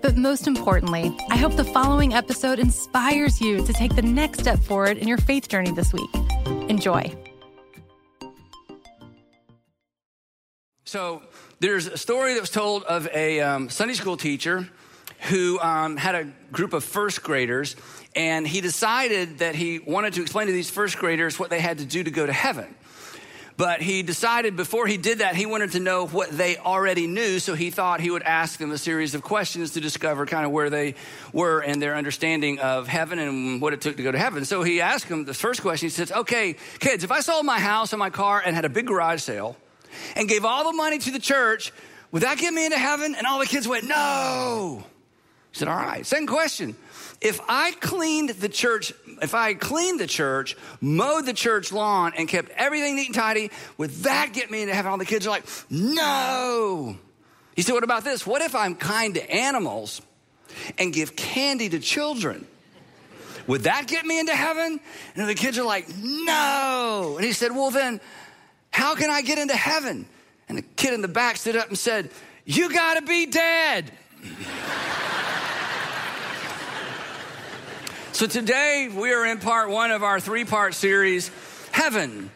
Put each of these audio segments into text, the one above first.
But most importantly, I hope the following episode inspires you to take the next step forward in your faith journey this week. Enjoy. So, there's a story that was told of a um, Sunday school teacher who um, had a group of first graders, and he decided that he wanted to explain to these first graders what they had to do to go to heaven. But he decided before he did that, he wanted to know what they already knew. So he thought he would ask them a series of questions to discover kind of where they were and their understanding of heaven and what it took to go to heaven. So he asked them the first question. He says, Okay, kids, if I sold my house and my car and had a big garage sale and gave all the money to the church, would that get me into heaven? And all the kids went, No. He said, All right. Second question if I cleaned the church, if I cleaned the church, mowed the church lawn, and kept everything neat and tidy, would that get me into heaven? All the kids are like, no. He said, what about this? What if I'm kind to animals and give candy to children? Would that get me into heaven? And the kids are like, no. And he said, well, then how can I get into heaven? And the kid in the back stood up and said, you gotta be dead. So today we are in part one of our three part series Heaven.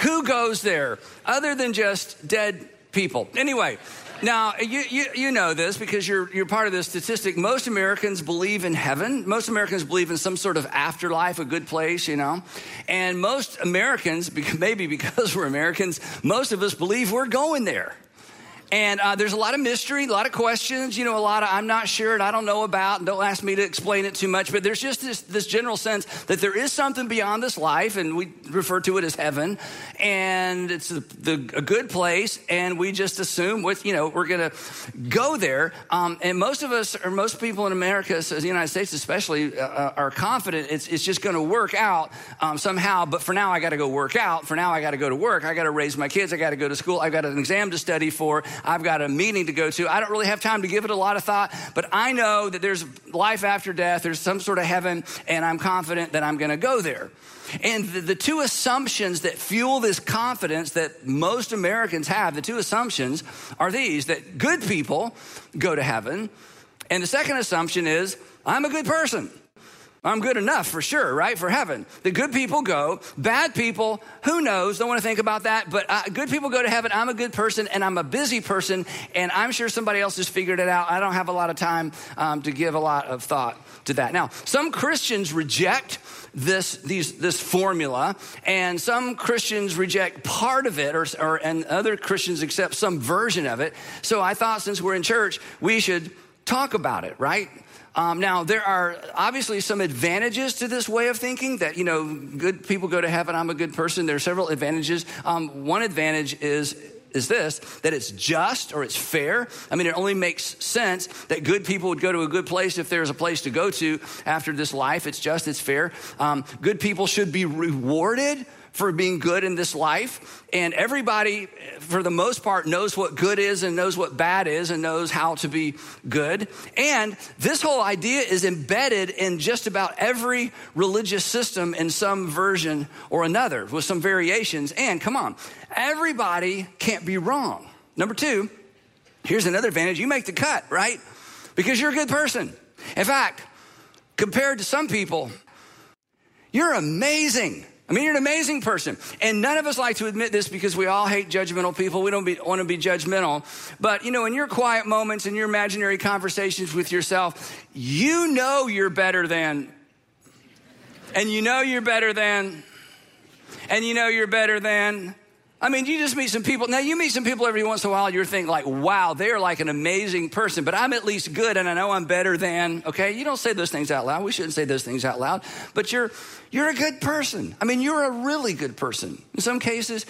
Who goes there other than just dead people? Anyway, now, you, you, you, know this because you're, you're part of this statistic. Most Americans believe in heaven. Most Americans believe in some sort of afterlife, a good place, you know. And most Americans, maybe because we're Americans, most of us believe we're going there. And uh, there's a lot of mystery, a lot of questions, you know, a lot of I'm not sure and I don't know about, and don't ask me to explain it too much. But there's just this, this general sense that there is something beyond this life, and we refer to it as heaven, and it's a, the, a good place, and we just assume with, you know, we're going to go there. Um, and most of us, or most people in America, so the United States especially, uh, uh are confident it's, it's just going to work out um, somehow. But for now, I got to go work out. For now, I got to go to work. I got to raise my kids. I got to go to school. I've got an exam to study for. I've got a meeting to go to. I don't really have time to give it a lot of thought, but I know that there's life after death, there's some sort of heaven, and I'm confident that I'm going to go there. And the, the, two assumptions that fuel this confidence that most Americans have, the two assumptions are these that good people go to heaven. And the second assumption is, I'm a good person. I'm good enough for sure, right? For heaven. The good people go. Bad people, who knows? Don't want to think about that. But uh, good people go to heaven. I'm a good person and I'm a busy person. And I'm sure somebody else has figured it out. I don't have a lot of time um, to give a lot of thought to that. Now, some Christians reject this, these, this formula, and some Christians reject part of it, or, or, and other Christians accept some version of it. So I thought since we're in church, we should talk about it, right? Um, now, there are obviously some advantages to this way of thinking that, you know, good people go to heaven, I'm a good person. There are several advantages. Um, one advantage is is this that it's just or it's fair. I mean, it only makes sense that good people would go to a good place if there's a place to go to after this life. It's just, it's fair. Um, good people should be rewarded for being good in this life. And everybody, for the most part, knows what good is and knows what bad is and knows how to be good. And this whole idea is embedded in just about every religious system in some version or another with some variations. And come on, everybody can't be wrong. Number two, here's another advantage you make the cut, right? Because you're a good person. In fact, compared to some people, you're amazing. I mean, you're an amazing person. And none of us like to admit this because we all hate judgmental people. We don't be, want to be judgmental. But, you know, in your quiet moments, in your imaginary conversations with yourself, you know you're better than, and you know you're better than, and you know you're better than, I mean, you just meet some people. Now, you meet some people every once in a while, you're thinking, like, wow, they're like an amazing person, but I'm at least good and I know I'm better than, okay? You don't say those things out loud. We shouldn't say those things out loud, but you're, you're a good person. I mean, you're a really good person. In some cases,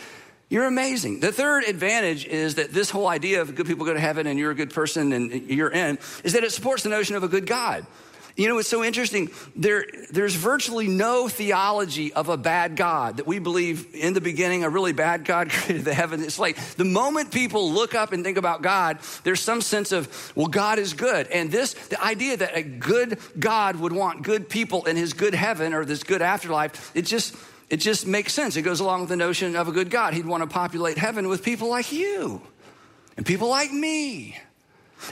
you're amazing. The third advantage is that this whole idea of good people go to heaven and you're a good person and you're in is that it supports the notion of a good God. You know, it's so interesting. There, there's virtually no theology of a bad God that we believe in the beginning a really bad God created the heavens. It's like the moment people look up and think about God, there's some sense of, well, God is good. And this, the idea that a good God would want good people in his good heaven or this good afterlife, it just, it just makes sense. It goes along with the notion of a good God. He'd want to populate heaven with people like you and people like me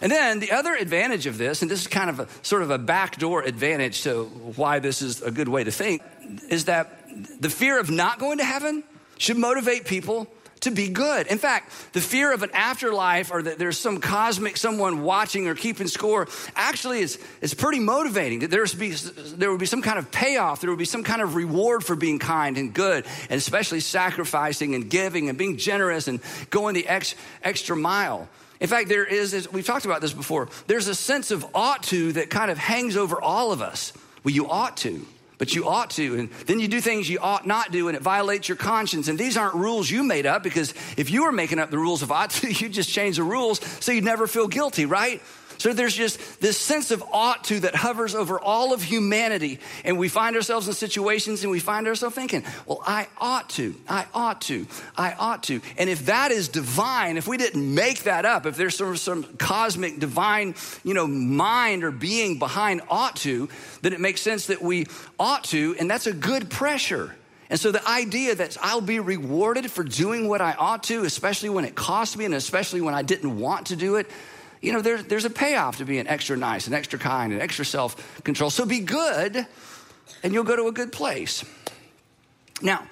and then the other advantage of this, and this is kind of a sort of a backdoor advantage to why this is a good way to think, is that the fear of not going to heaven should motivate people to be good. In fact, the fear of an afterlife or that there's some cosmic someone watching or keeping score actually is, is pretty motivating. That there's be, there would be some kind of payoff, there would be some kind of reward for being kind and good, and especially sacrificing and giving and being generous and going the ex, extra mile. In fact, there is, we've talked about this before, there's a sense of ought to that kind of hangs over all of us. Well, you ought to, but you ought to. And then you do things you ought not do, and it violates your conscience. And these aren't rules you made up because if you were making up the rules of ought to, you'd just change the rules so you'd never feel guilty, right? So there's just this sense of ought to that hovers over all of humanity. And we find ourselves in situations and we find ourselves thinking, well, I ought to, I ought to, I ought to. And if that is divine, if we didn't make that up, if there's some, some cosmic divine, you know, mind or being behind ought to, then it makes sense that we ought to. And that's a good pressure. And so the idea that I'll be rewarded for doing what I ought to, especially when it cost me and especially when I didn't want to do it, you know, there, there's a payoff to being extra nice and extra kind and extra self control. So be good, and you'll go to a good place. Now,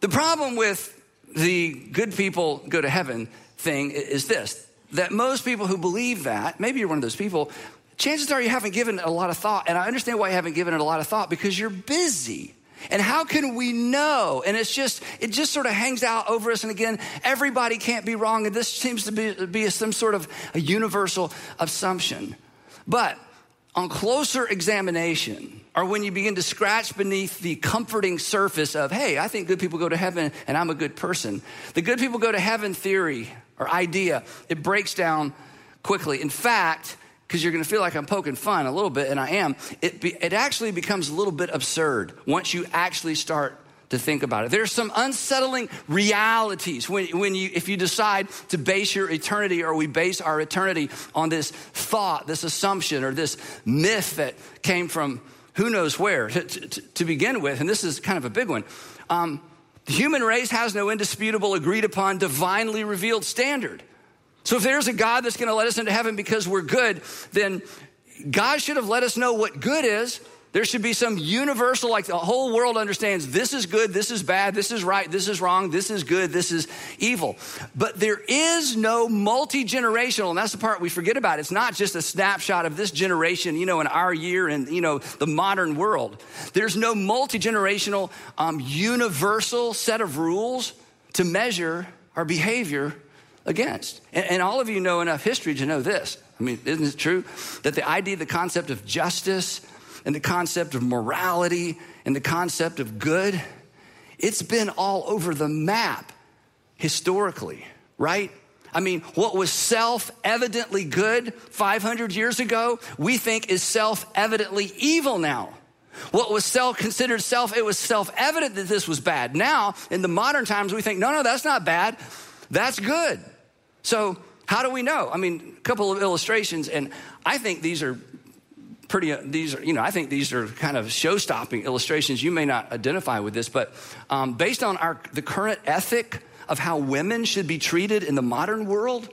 the problem with the good people go to heaven thing is this that most people who believe that, maybe you're one of those people, chances are you haven't given it a lot of thought. And I understand why you haven't given it a lot of thought because you're busy. And how can we know? And it's just, it just sort of hangs out over us. And again, everybody can't be wrong. And this seems to be, be some sort of a universal assumption. But on closer examination, or when you begin to scratch beneath the comforting surface of, hey, I think good people go to heaven and I'm a good person, the good people go to heaven theory or idea, it breaks down quickly. In fact, because you're going to feel like I'm poking fun a little bit, and I am, it, be, it actually becomes a little bit absurd once you actually start to think about it. There's some unsettling realities when, when you, if you decide to base your eternity or we base our eternity on this thought, this assumption, or this myth that came from who knows where to, to, to begin with. And this is kind of a big one. Um, the human race has no indisputable, agreed upon, divinely revealed standard. So if there's a God that's going to let us into heaven because we're good, then God should have let us know what good is. There should be some universal, like the whole world understands this is good, this is bad, this is right, this is wrong, this is good, this is evil. But there is no multi generational, and that's the part we forget about. It's not just a snapshot of this generation, you know, in our year and, you know, the modern world. There's no multi generational, um, universal set of rules to measure our behavior against. And, and, all of you know enough history to know this. I mean, isn't it true that the idea, the concept of justice and the concept of morality and the concept of good, it's been all over the map historically, right? I mean, what was self evidently good 500 years ago, we think is self evidently evil now. What was self considered self, it was self evident that this was bad. Now, in the modern times, we think, no, no, that's not bad. That's good. So, how do we know? I mean, a couple of illustrations, and I think these are pretty, uh, these are, you know, I think these are kind of show stopping illustrations. You may not identify with this, but um, based on our, the current ethic of how women should be treated in the modern world,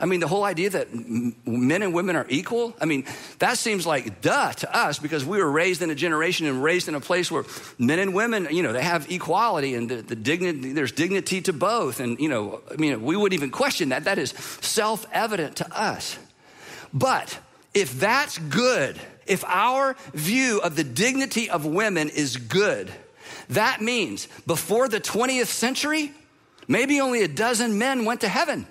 I mean, the whole idea that men and women are equal, I mean, that seems like duh to us because we were raised in a generation and raised in a place where men and women, you know, they have equality and the, the dignity, there's dignity to both. And, you know, I mean, we wouldn't even question that. That is self evident to us. But if that's good, if our view of the dignity of women is good, that means before the 20th century, maybe only a dozen men went to heaven.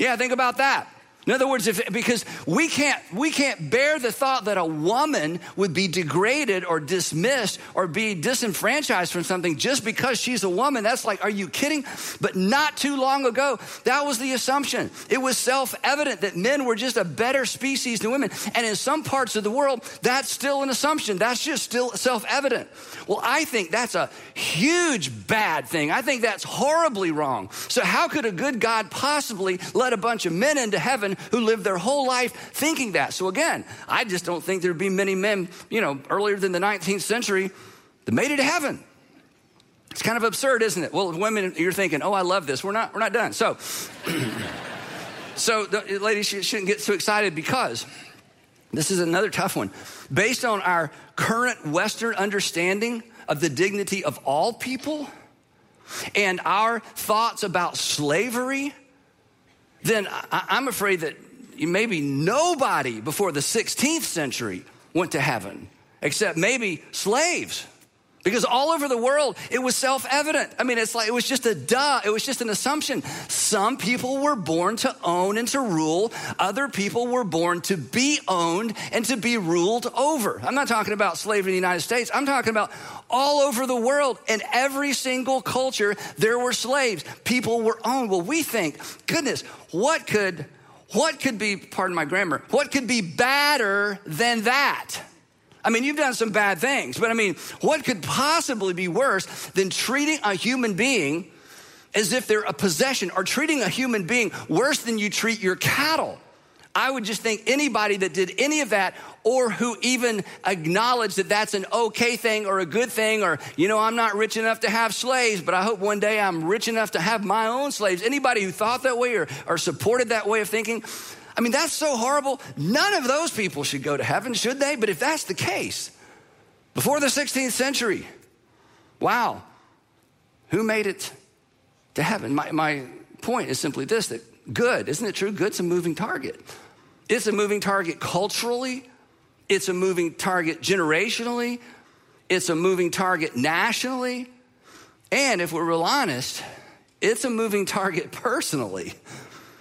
Yeah, think about that. In other words, if, because we can't, we can't bear the thought that a woman would be degraded or dismissed or be disenfranchised from something just because she's a woman. That's like, are you kidding? But not too long ago, that was the assumption. It was self evident that men were just a better species than women. And in some parts of the world, that's still an assumption. That's just still self evident. Well, I think that's a huge bad thing. I think that's horribly wrong. So, how could a good God possibly let a bunch of men into heaven who lived their whole life thinking that. So again, I just don't think there'd be many men, you know, earlier than the 19th century that made it to heaven. It's kind of absurd, isn't it? Well, women, you're thinking, oh, I love this. We're not, we're not done. So, so the ladies shouldn't get too excited because this is another tough one. Based on our current Western understanding of the dignity of all people and our thoughts about slavery, then I, am afraid that maybe nobody before the 16th century went to heaven, except maybe slaves. Because all over the world, it was self evident. I mean, it's like it was just a duh, it was just an assumption. Some people were born to own and to rule, other people were born to be owned and to be ruled over. I'm not talking about slavery in the United States, I'm talking about all over the world. In every single culture, there were slaves. People were owned. Well, we think, goodness, what could, what could be, pardon my grammar, what could be badder than that? I mean, you've done some bad things, but I mean, what could possibly be worse than treating a human being as if they're a possession or treating a human being worse than you treat your cattle? I would just think anybody that did any of that or who even acknowledged that that's an okay thing or a good thing or, you know, I'm not rich enough to have slaves, but I hope one day I'm rich enough to have my own slaves. Anybody who thought that way or, or supported that way of thinking, I mean, that's so horrible. None of those people should go to heaven, should they? But if that's the case, before the 16th century, wow, who made it to heaven? My, my point is simply this that good, isn't it true? Good's a moving target. It's a moving target culturally, it's a moving target generationally, it's a moving target nationally, and if we're real honest, it's a moving target personally.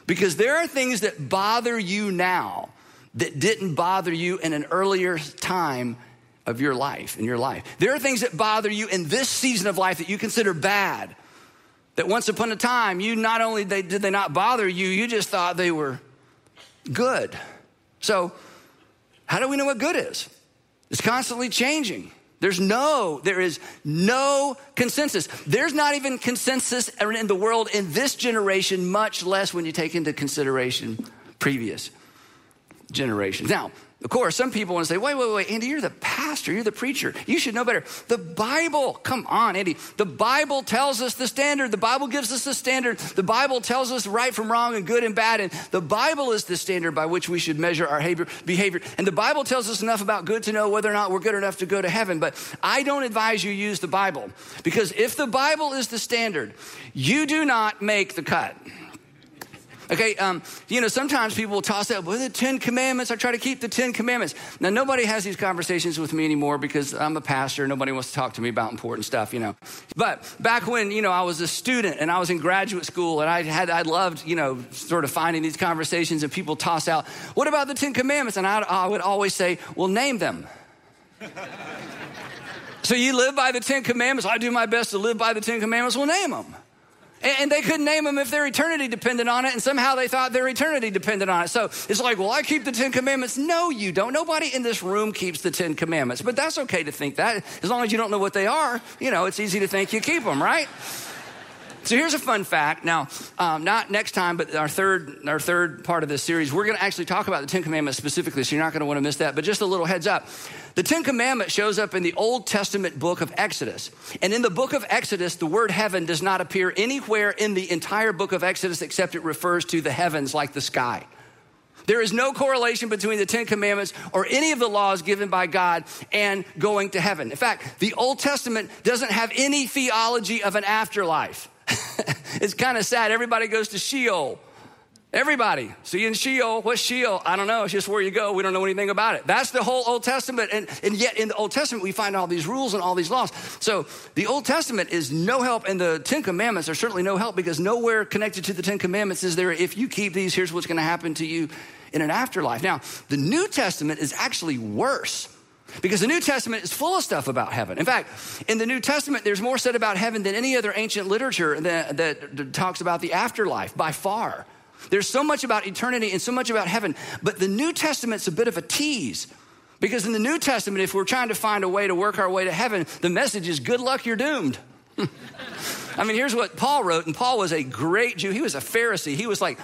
Because there are things that bother you now that didn't bother you in an earlier time of your life, in your life. There are things that bother you in this season of life that you consider bad. That once upon a time, you not only they, did they not bother you, you just thought they were good. So, how do we know what good is? It's constantly changing. There's no, there is no consensus. There's not even consensus in the world in this generation, much less when you take into consideration previous generations. Now, of course, some people want to say, wait, wait, wait, Andy, you're the pastor, you're the preacher. You should know better. The Bible, come on, Andy. The Bible tells us the standard. The Bible gives us the standard. The Bible tells us right from wrong and good and bad. And the Bible is the standard by which we should measure our behavior. And the Bible tells us enough about good to know whether or not we're good enough to go to heaven. But I don't advise you use the Bible because if the Bible is the standard, you do not make the cut. Okay, um, you know, sometimes people will toss out, well, the Ten Commandments, I try to keep the Ten Commandments. Now, nobody has these conversations with me anymore because I'm a pastor. Nobody wants to talk to me about important stuff, you know. But back when, you know, I was a student and I was in graduate school and I had, I loved, you know, sort of finding these conversations and people toss out, what about the Ten Commandments? And I, I would always say, well, name them. so you live by the Ten Commandments. I do my best to live by the Ten Commandments. Well, name them. And they couldn't name them if their eternity depended on it, and somehow they thought their eternity depended on it. So it's like, well, I keep the Ten Commandments. No, you don't. Nobody in this room keeps the Ten Commandments, but that's okay to think that. As long as you don't know what they are, you know, it's easy to think you keep them, right? So here's a fun fact. Now, um, not next time, but our third, our third part of this series, we're going to actually talk about the Ten Commandments specifically, so you're not going to want to miss that. But just a little heads up. The Ten Commandments shows up in the Old Testament book of Exodus. And in the book of Exodus, the word heaven does not appear anywhere in the entire book of Exodus except it refers to the heavens like the sky. There is no correlation between the Ten Commandments or any of the laws given by God and going to heaven. In fact, the Old Testament doesn't have any theology of an afterlife. it's kind of sad. Everybody goes to Sheol. Everybody. See in Sheol. What's Sheol? I don't know. It's just where you go. We don't know anything about it. That's the whole Old Testament. And, and yet in the Old Testament, we find all these rules and all these laws. So the Old Testament is no help, and the Ten Commandments are certainly no help because nowhere connected to the Ten Commandments is there, if you keep these, here's what's going to happen to you in an afterlife. Now, the New Testament is actually worse. Because the New Testament is full of stuff about heaven. In fact, in the New Testament, there's more said about heaven than any other ancient literature that, that talks about the afterlife by far. There's so much about eternity and so much about heaven, but the New Testament's a bit of a tease. Because in the New Testament, if we're trying to find a way to work our way to heaven, the message is good luck, you're doomed. I mean, here's what Paul wrote, and Paul was a great Jew. He was a Pharisee. He was like,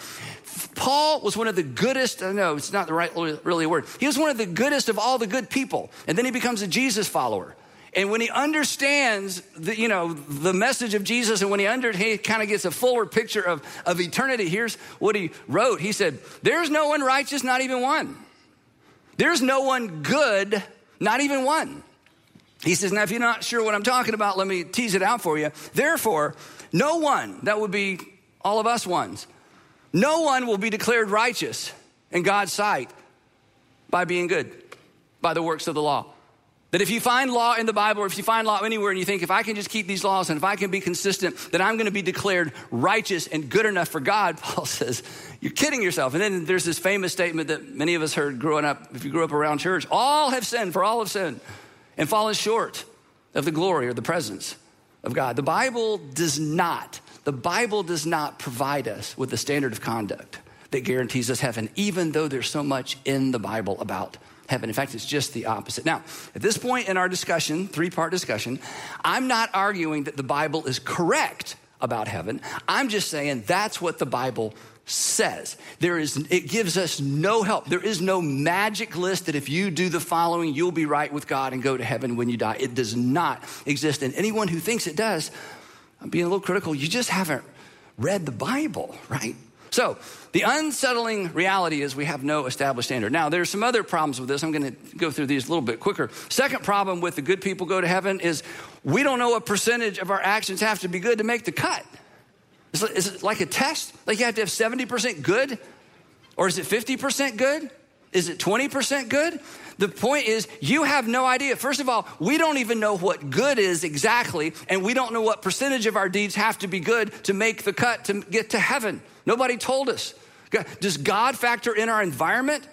Paul was one of the goodest, I know it's not the right really word. He was one of the goodest of all the good people. And then he becomes a Jesus follower. And when he understands the, you know, the message of Jesus and when he, under, he kind of gets a fuller picture of, of eternity, here's what he wrote. He said, There's no one righteous, not even one. There's no one good, not even one. He says, Now, if you're not sure what I'm talking about, let me tease it out for you. Therefore, no one, that would be all of us ones, no one will be declared righteous in God's sight by being good, by the works of the law. That if you find law in the Bible or if you find law anywhere and you think, if I can just keep these laws and if I can be consistent, then I'm going to be declared righteous and good enough for God, Paul says, you're kidding yourself. And then there's this famous statement that many of us heard growing up, if you grew up around church all have sinned, for all have sinned, and fallen short of the glory or the presence of God. The Bible does not, the Bible does not provide us with a standard of conduct that guarantees us heaven, even though there's so much in the Bible about heaven. In fact, it's just the opposite. Now, at this point in our discussion, three part discussion, I'm not arguing that the Bible is correct about heaven. I'm just saying that's what the Bible says. There is, it gives us no help. There is no magic list that if you do the following, you'll be right with God and go to heaven when you die. It does not exist. And anyone who thinks it does, I'm being a little critical, you just haven't read the Bible, right? So, the unsettling reality is we have no established standard. Now, there's some other problems with this. I'm going to go through these a little bit quicker. Second problem with the good people go to heaven is we don't know what percentage of our actions have to be good to make the cut. Is it like a test? Like you have to have 70% good? Or is it 50% good? Is it 20% good? The point is, you have no idea. First of all, we don't even know what good is exactly, and we don't know what percentage of our deeds have to be good to make the cut to get to heaven. Nobody told us. Does God factor in our environment?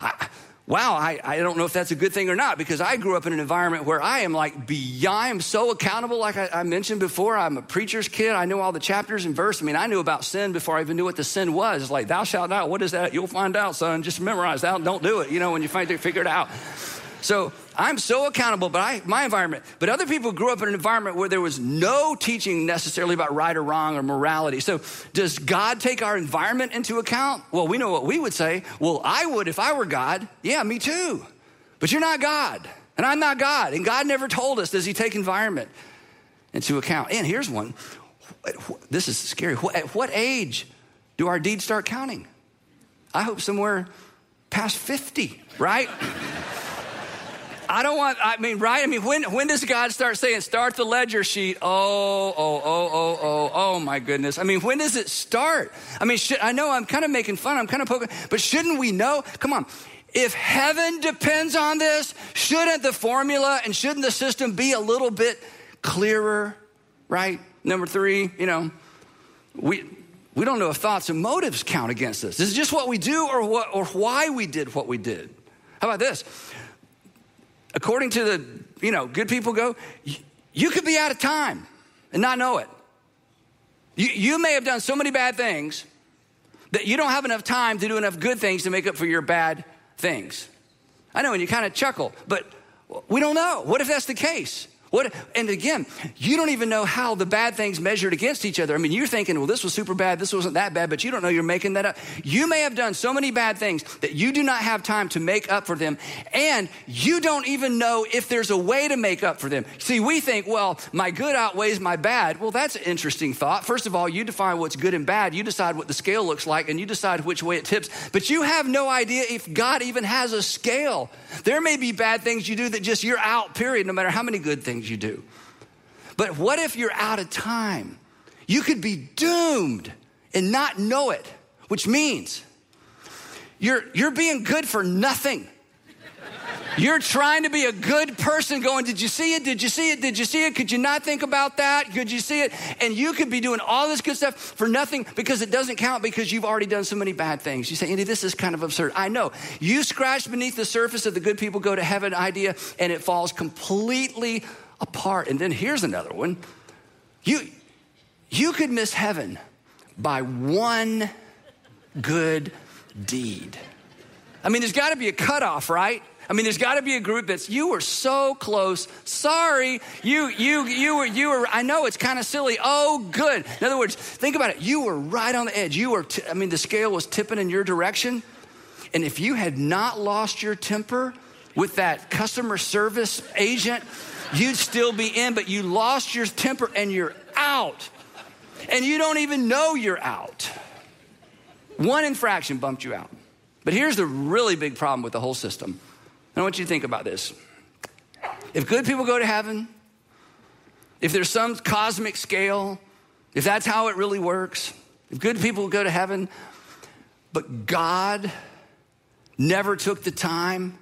I, wow, I, I don't know if that's a good thing or not because I grew up in an environment where I am like beyond, I am so accountable. Like I, I, mentioned before, I'm a preacher's kid. I know all the chapters and verse. I mean, I knew about sin before I even knew what the sin was. It's like, thou shalt not. What is that? You'll find out, son. Just memorize that. Don't do it, you know, when you find it, figure it out. So I'm so accountable, but I, my environment, but other people grew up in an environment where there was no teaching necessarily about right or wrong or morality. So does God take our environment into account? Well, we know what we would say. Well, I would if I were God. Yeah, me too. But you're not God, and I'm not God. And God never told us, does he take environment into account? And here's one. This is scary. At what age do our deeds start counting? I hope somewhere past 50, right? I don't want, I mean, right? I mean, when, when does God start saying, start the ledger sheet? Oh, oh, oh, oh, oh, oh, my goodness. I mean, when does it start? I mean, should, I know I'm kind of making fun, I'm kind of poking, but shouldn't we know? Come on. If heaven depends on this, shouldn't the formula and shouldn't the system be a little bit clearer, right? Number three, you know, we, we don't know if thoughts and motives count against us. This is just what we do or, what, or why we did what we did. How about this? According to the, you know, good people go, you could be out of time and not know it. You, you may have done so many bad things that you don't have enough time to do enough good things to make up for your bad things. I know, and you kind of chuckle, but we don't know. What if that's the case? What, and again, you don't even know how the bad things measured against each other. I mean, you're thinking, well, this was super bad, this wasn't that bad, but you don't know you're making that up. You may have done so many bad things that you do not have time to make up for them, and you don't even know if there's a way to make up for them. See, we think, well, my good outweighs my bad. Well, that's an interesting thought. First of all, you define what's good and bad, you decide what the scale looks like, and you decide which way it tips, but you have no idea if God even has a scale. There may be bad things you do that just you're out, period, no matter how many good things things you do. But what if you're out of time? You could be doomed and not know it. which means you're, you're being good for nothing. You're trying to be a good person, going, Did you see it? Did you see it? Did you see it? Could you not think about that? Could you see it? And you could be doing all this good stuff for nothing because it doesn't count because you've already done so many bad things. You say, Andy, this is kind of absurd. I know. You scratch beneath the surface of the good people go to heaven idea and it falls completely apart. And then here's another one. You, you could miss heaven by one good deed. I mean, there's got to be a cutoff, right? I mean, there's got to be a group that's you were so close. Sorry, you you you were you were. I know it's kind of silly. Oh, good. In other words, think about it. You were right on the edge. You were. T- I mean, the scale was tipping in your direction, and if you had not lost your temper with that customer service agent, you'd still be in. But you lost your temper and you're out, and you don't even know you're out. One infraction bumped you out. But here's the really big problem with the whole system. I want you to think about this. If good people go to heaven, if there's some cosmic scale, if that's how it really works, if good people go to heaven, but God never took the time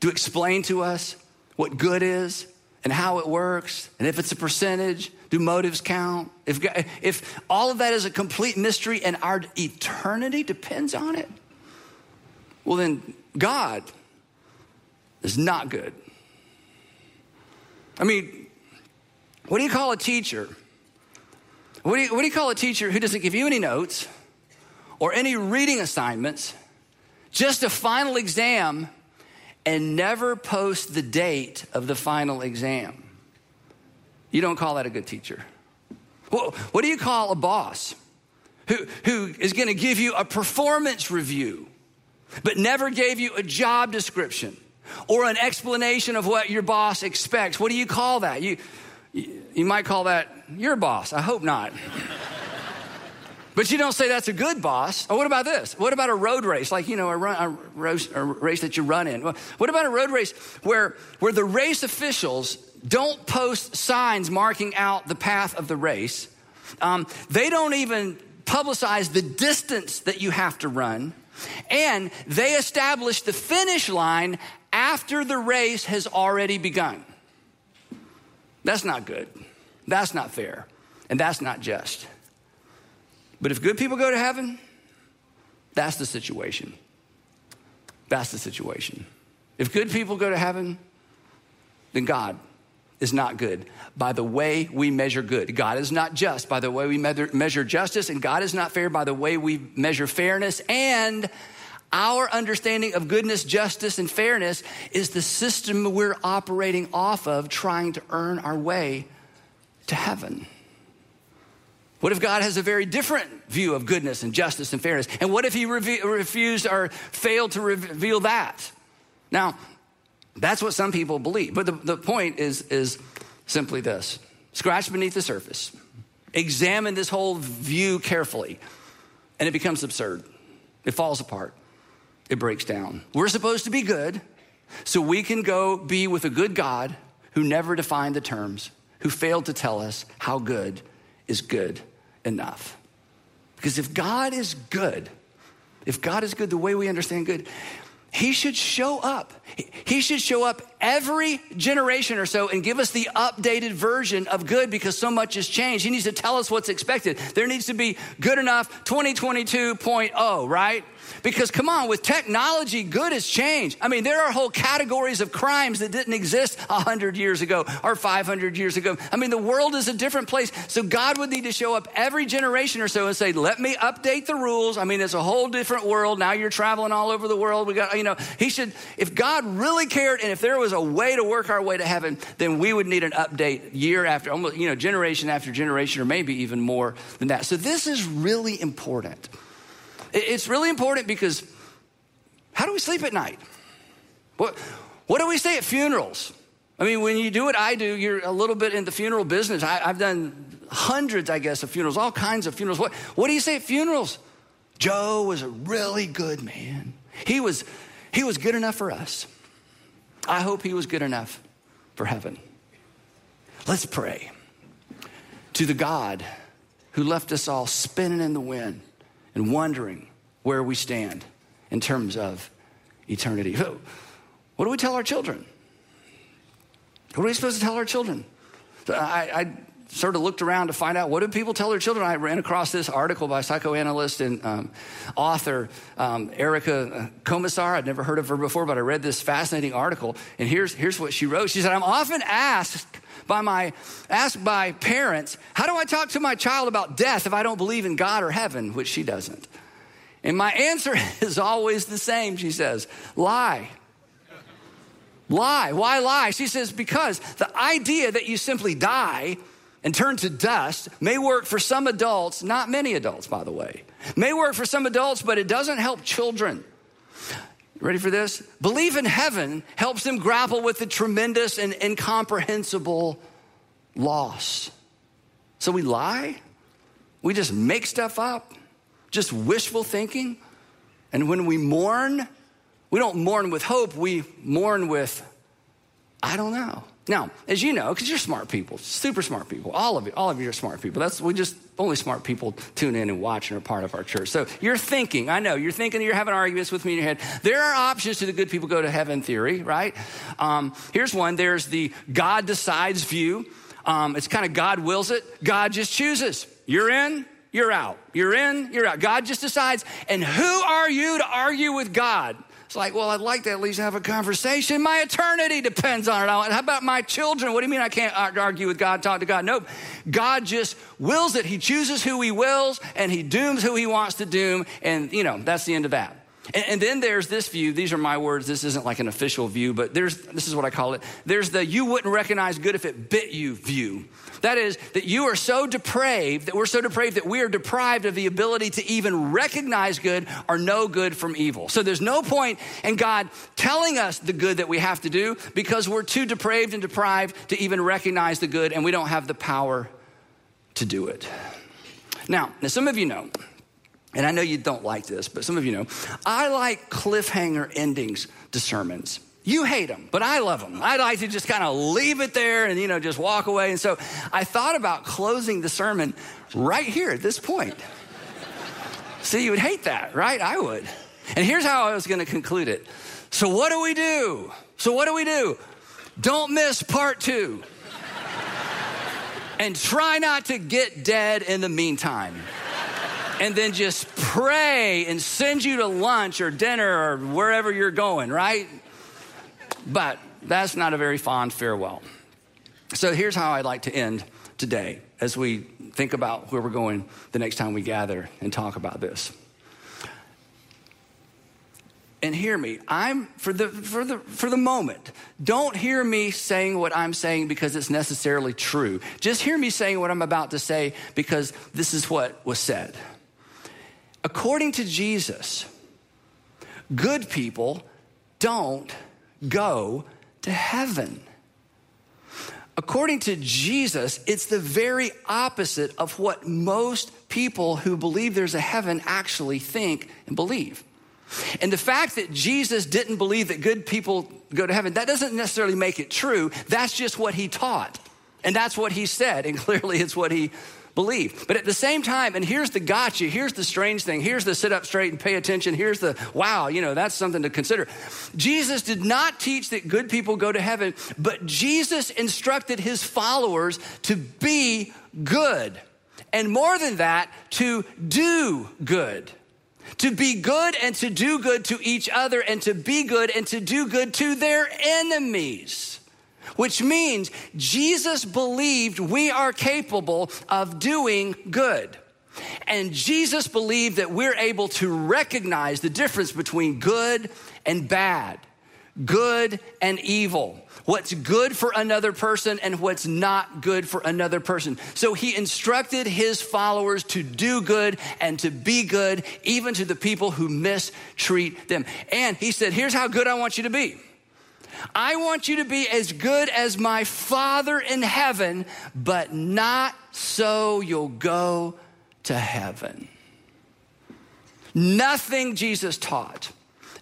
to explain to us what good is and how it works, and if it's a percentage, do motives count? If, if all of that is a complete mystery and our eternity depends on it, well, then God is not good. I mean, what do you call a teacher? What do, you, what do you call a teacher who doesn't give you any notes or any reading assignments, just a final exam, and never post the date of the final exam? You don't call that a good teacher. What, what do you call a boss who, who is going to give you a performance review, but never gave you a job description? or an explanation of what your boss expects. What do you call that? You, you, might call that your boss. I hope not. But you don't say that's a good boss. Or what about this? What about a road race, like, you know, a, run, a, race, a race that you run in? What about a road race where, where the race officials don't post signs marking out the path of the race? Um, they don't even publicize the distance that you have to run. And they establish the finish line after the race has already begun. That's not good. That's not fair. And that's not just. But if good people go to heaven, that's the situation. That's the situation. If good people go to heaven, then God is not good by the way we measure good. God is not just by the way we measure justice, and God is not fair by the way we measure fairness. And our understanding of goodness, justice, and fairness is the system we're operating off of, trying to earn our way to heaven. What if God has a very different view of goodness and justice and fairness? And what if He re- refused or failed to reveal that? Now, that's what some people believe. But the, the point is, is simply this scratch beneath the surface, examine this whole view carefully, and it becomes absurd. It falls apart it breaks down. We're supposed to be good, so we can go be with a good God who never defined the terms, who failed to tell us how good is good enough. Because if God is good, if God is good the way we understand good, he should show up. He should show up every generation or so and give us the updated version of good because so much has changed. He needs to tell us what's expected. There needs to be good enough 2022.0, right? Because come on, with technology, good has changed. I mean, there are whole categories of crimes that didn't exist 100 years ago or 500 years ago. I mean, the world is a different place. So God would need to show up every generation or so and say, let me update the rules. I mean, it's a whole different world. Now you're traveling all over the world. We got, you know, he should, if God really cared and if there was a way to work our way to heaven, then we would need an update year after, almost, you know, generation after generation, or maybe even more than that. So this is really important. It's really important because how do we sleep at night? What, what do we say at funerals? I mean, when you do what I do, you're a little bit in the funeral business. I, have done hundreds, I guess, of funerals, all kinds of funerals. What, what do you say at funerals? Joe was a really good man. He was, he was good enough for us. I hope he was good enough for heaven. Let's pray to the God who left us all spinning in the wind and wondering where we stand in terms of eternity. What do we tell our children? What are we supposed to tell our children? I, I sort of looked around to find out what do people tell their children. I ran across this article by psychoanalyst and um, author um, Erica Komisar. I'd never heard of her before, but I read this fascinating article, and here's here's what she wrote. She said, "I'm often asked." By my asked by parents, how do I talk to my child about death if I don't believe in God or heaven, which she doesn't? And my answer is always the same, she says lie. Lie. Why lie? She says, because the idea that you simply die and turn to dust may work for some adults, not many adults, by the way. May work for some adults, but it doesn't help children. Ready for this? Belief in heaven helps them grapple with the tremendous and incomprehensible loss. So we lie, we just make stuff up, just wishful thinking. And when we mourn, we don't mourn with hope, we mourn with, I don't know. Now, as you know, because you're smart people, super smart people, all of you, all of you are smart people. That's we just only smart people tune in and watch and are part of our church. So you're thinking, I know, you're thinking, you're having arguments with me in your head. There are options to the good people go to heaven theory, right? Um, here's one. There's the God decides view. Um, it's kind of God wills it. God just chooses. You're in, you're out. You're in, you're out. God just decides. And who are you to argue with God? It's like, well, I'd like to at least have a conversation. My eternity depends on it. How about my children? What do you mean I can't argue with God, talk to God? Nope. God just wills it. He chooses who he wills and he dooms who he wants to doom. And, you know, that's the end of that. And, and, then there's this view. These are my words. This isn't like an official view, but there's this is what I call it. There's the you wouldn't recognize good if it bit you view. That is that you are so depraved that we're so depraved that we are deprived of the ability to even recognize good or know good from evil. So there's no point in God telling us the good that we have to do because we're too depraved and deprived to even recognize the good and we don't have the power to do it. Now, now some of you know and I know you don't like this, but some of you know, I like cliffhanger endings to sermons. You hate them, but I love them. I like to just kind of leave it there and, you know, just walk away. And so I thought about closing the sermon right here at this point. See, you would hate that, right? I would. And here's how I was going to conclude it. So, what do we do? So, what do we do? Don't miss part two. and try not to get dead in the meantime and then just pray and send you to lunch or dinner or wherever you're going, right? But that's not a very fond farewell. So here's how I'd like to end today as we think about where we're going the next time we gather and talk about this. And hear me, I'm for the for the for the moment. Don't hear me saying what I'm saying because it's necessarily true. Just hear me saying what I'm about to say because this is what was said. According to Jesus, good people don't go to heaven. According to Jesus, it's the very opposite of what most people who believe there's a heaven actually think and believe. And the fact that Jesus didn't believe that good people go to heaven, that doesn't necessarily make it true. That's just what he taught. And that's what he said. And clearly it's what he believe. But at the same time, and here's the gotcha, here's the strange thing, here's the sit up straight and pay attention, here's the wow, you know, that's something to consider. Jesus did not teach that good people go to heaven, but Jesus instructed his followers to be good. And more than that, to do good. To be good and to do good to each other and to be good and to do good to their enemies which means Jesus believed we are capable of doing good. And Jesus believed that we're able to recognize the difference between good and bad, good and evil, what's good for another person and what's not good for another person. So he instructed his followers to do good and to be good, even to the people who mistreat them. And he said, Here's how good I want you to be. I want you to be as good as my Father in heaven, but not so you'll go to heaven. Nothing Jesus taught,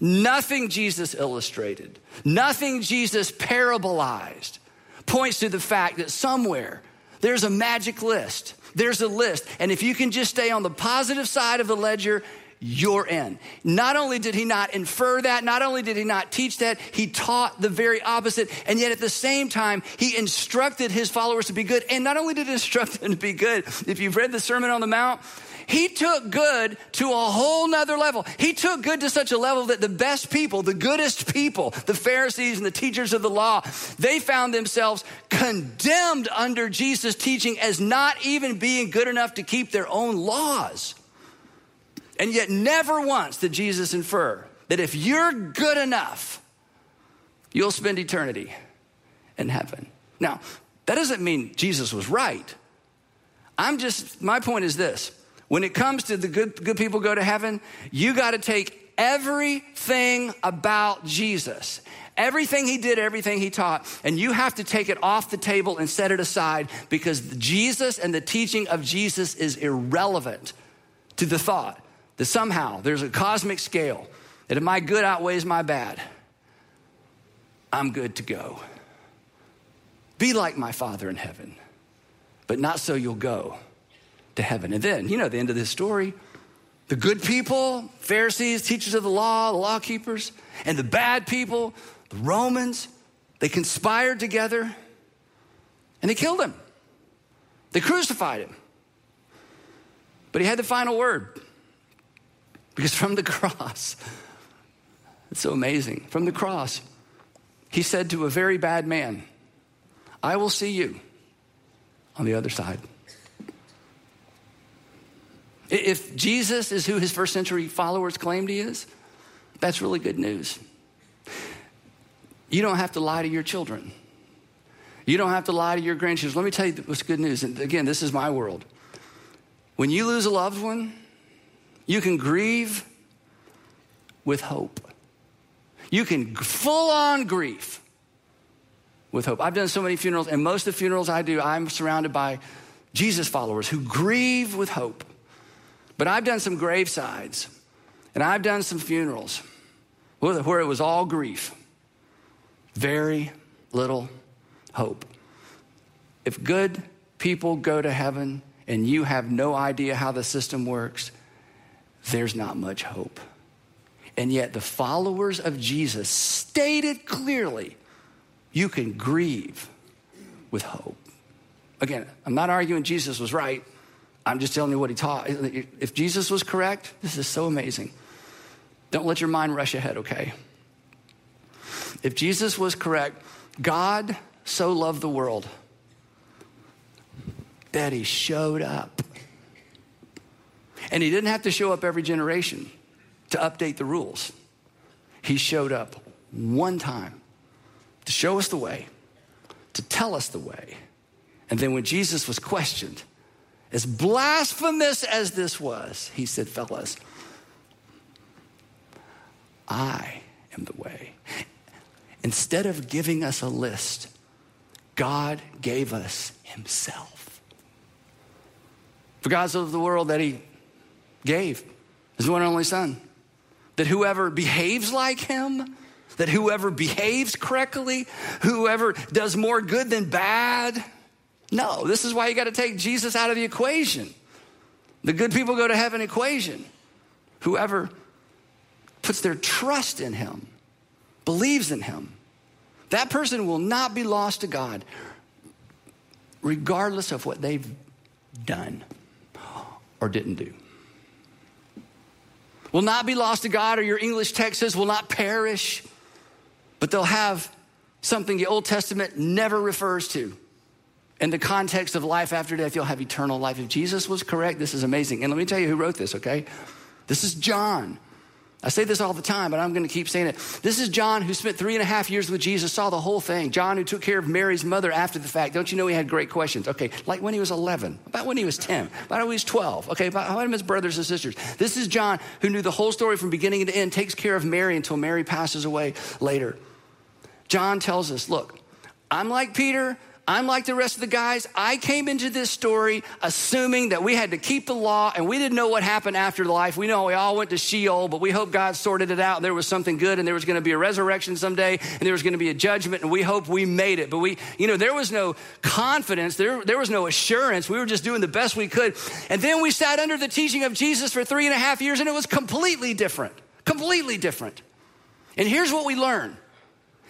nothing Jesus illustrated, nothing Jesus parabolized points to the fact that somewhere there's a magic list. There's a list. And if you can just stay on the positive side of the ledger, you're in. Not only did he not infer that, not only did he not teach that, he taught the very opposite. And yet at the same time, he instructed his followers to be good. And not only did he instruct them to be good, if you've read the Sermon on the Mount, he took good to a whole nother level. He took good to such a level that the best people, the goodest people, the Pharisees and the teachers of the law, they found themselves condemned under Jesus' teaching as not even being good enough to keep their own laws. And yet, never once did Jesus infer that if you're good enough, you'll spend eternity in heaven. Now, that doesn't mean Jesus was right. I'm just, my point is this when it comes to the good, good people go to heaven, you got to take everything about Jesus, everything he did, everything he taught, and you have to take it off the table and set it aside because Jesus and the teaching of Jesus is irrelevant to the thought that somehow there's a cosmic scale that if my good outweighs my bad, I'm good to go. Be like my Father in heaven, but not so you'll go to heaven. And then, you know, the end of this story the good people, Pharisees, teachers of the law, the law keepers, and the bad people, the Romans, they conspired together and they killed him. They crucified him. But he had the final word. Because from the cross, it's so amazing. From the cross, he said to a very bad man, I will see you on the other side. If Jesus is who his first century followers claimed he is, that's really good news. You don't have to lie to your children. You don't have to lie to your grandchildren. Let me tell you what's good news. And again, this is my world. When you lose a loved one, you can grieve with hope. You can full on grief with hope. I've done so many funerals, and most of the funerals I do, I'm surrounded by Jesus followers who grieve with hope. But I've done some gravesides and I've done some funerals where it was all grief, very little hope. If good people go to heaven and you have no idea how the system works, there's not much hope. And yet, the followers of Jesus stated clearly you can grieve with hope. Again, I'm not arguing Jesus was right. I'm just telling you what he taught. If Jesus was correct, this is so amazing. Don't let your mind rush ahead, okay? If Jesus was correct, God so loved the world that he showed up. And he didn't have to show up every generation to update the rules. He showed up one time to show us the way, to tell us the way. And then when Jesus was questioned, as blasphemous as this was, he said, Fellas, I am the way. Instead of giving us a list, God gave us himself. For God so loved the world that he gave his one and only son. That whoever behaves like him, that whoever behaves correctly, whoever does more good than bad, no, this is why you got to take Jesus out of the equation. The good people go to heaven equation. Whoever puts their trust in him, believes in him, that person will not be lost to God, regardless of what they've done or didn't do. Will not be lost to God, or your English text says will not perish, but they'll have something the Old Testament never refers to in the context of life after death, you'll have eternal life. If Jesus was correct, this is amazing. And let me tell you who wrote this, okay? This is John. I say this all the time, but I'm going to keep saying it. This is John who spent three and a half years with Jesus, saw the whole thing. John who took care of Mary's mother after the fact. Don't you know he had great questions? Okay, like when he was 11, about when he was 10, about when he was 12. Okay, about how his brothers and sisters. This is John who knew the whole story from beginning to end, takes care of Mary until Mary passes away later. John tells us, look, I'm like Peter, I'm like the rest of the guys. I came into this story assuming that we had to keep the law and we didn't know what happened after life. We know we all went to Sheol, but we hope God sorted it out. There was something good and there was going to be a resurrection someday and there was going to be a judgment and we hope we made it. But we, you know, there was no confidence. There, there was no assurance. We were just doing the best we could. And then we sat under the teaching of Jesus for three and a half years and it was completely different. Completely different. And here's what we learned.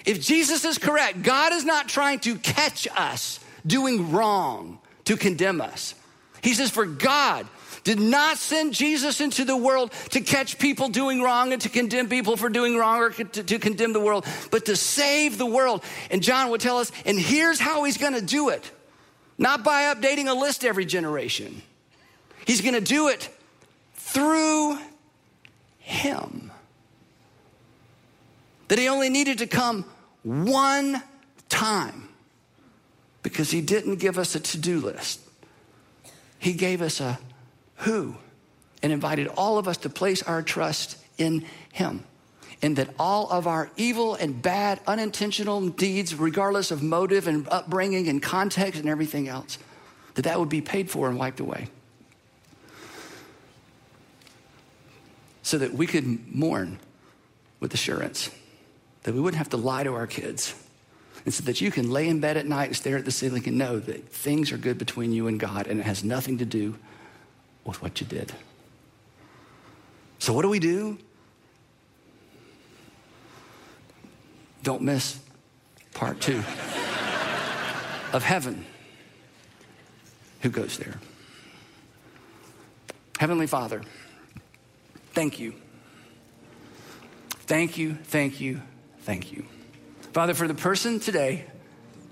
If Jesus is correct, God is not trying to catch us doing wrong to condemn us. He says, For God did not send Jesus into the world to catch people doing wrong and to condemn people for doing wrong or to, to condemn the world, but to save the world. And John would tell us, and here's how he's gonna do it not by updating a list every generation, he's gonna do it through him. That he only needed to come one time because he didn't give us a to do list. He gave us a who and invited all of us to place our trust in him. And that all of our evil and bad, unintentional deeds, regardless of motive and upbringing and context and everything else, that that would be paid for and wiped away. So that we could mourn with assurance that we wouldn't have to lie to our kids. And so that you can lay in bed at night and stare at the ceiling and know that things are good between you and God and it has nothing to do with what you did. So, what do we do? Don't miss part two of heaven. Who goes there? Heavenly Father, thank you. Thank you, thank you, Thank you. Father, for the person today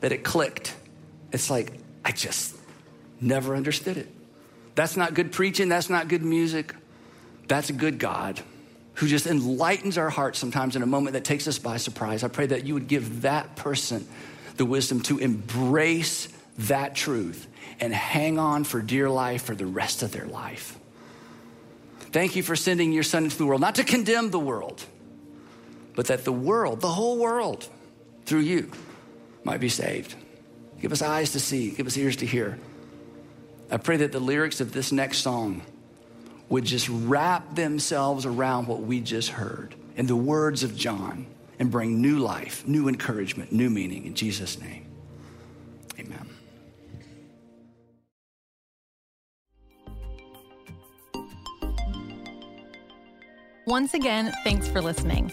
that it clicked, it's like, I just never understood it. That's not good preaching, that's not good music. That's a good God who just enlightens our hearts sometimes in a moment that takes us by surprise. I pray that you would give that person the wisdom to embrace that truth and hang on for dear life for the rest of their life. Thank you for sending your son into the world, not to condemn the world but that the world, the whole world, through you, might be saved. Give us eyes to see, give us ears to hear. I pray that the lyrics of this next song would just wrap themselves around what we just heard in the words of John and bring new life, new encouragement, new meaning. In Jesus' name, amen. Once again, thanks for listening.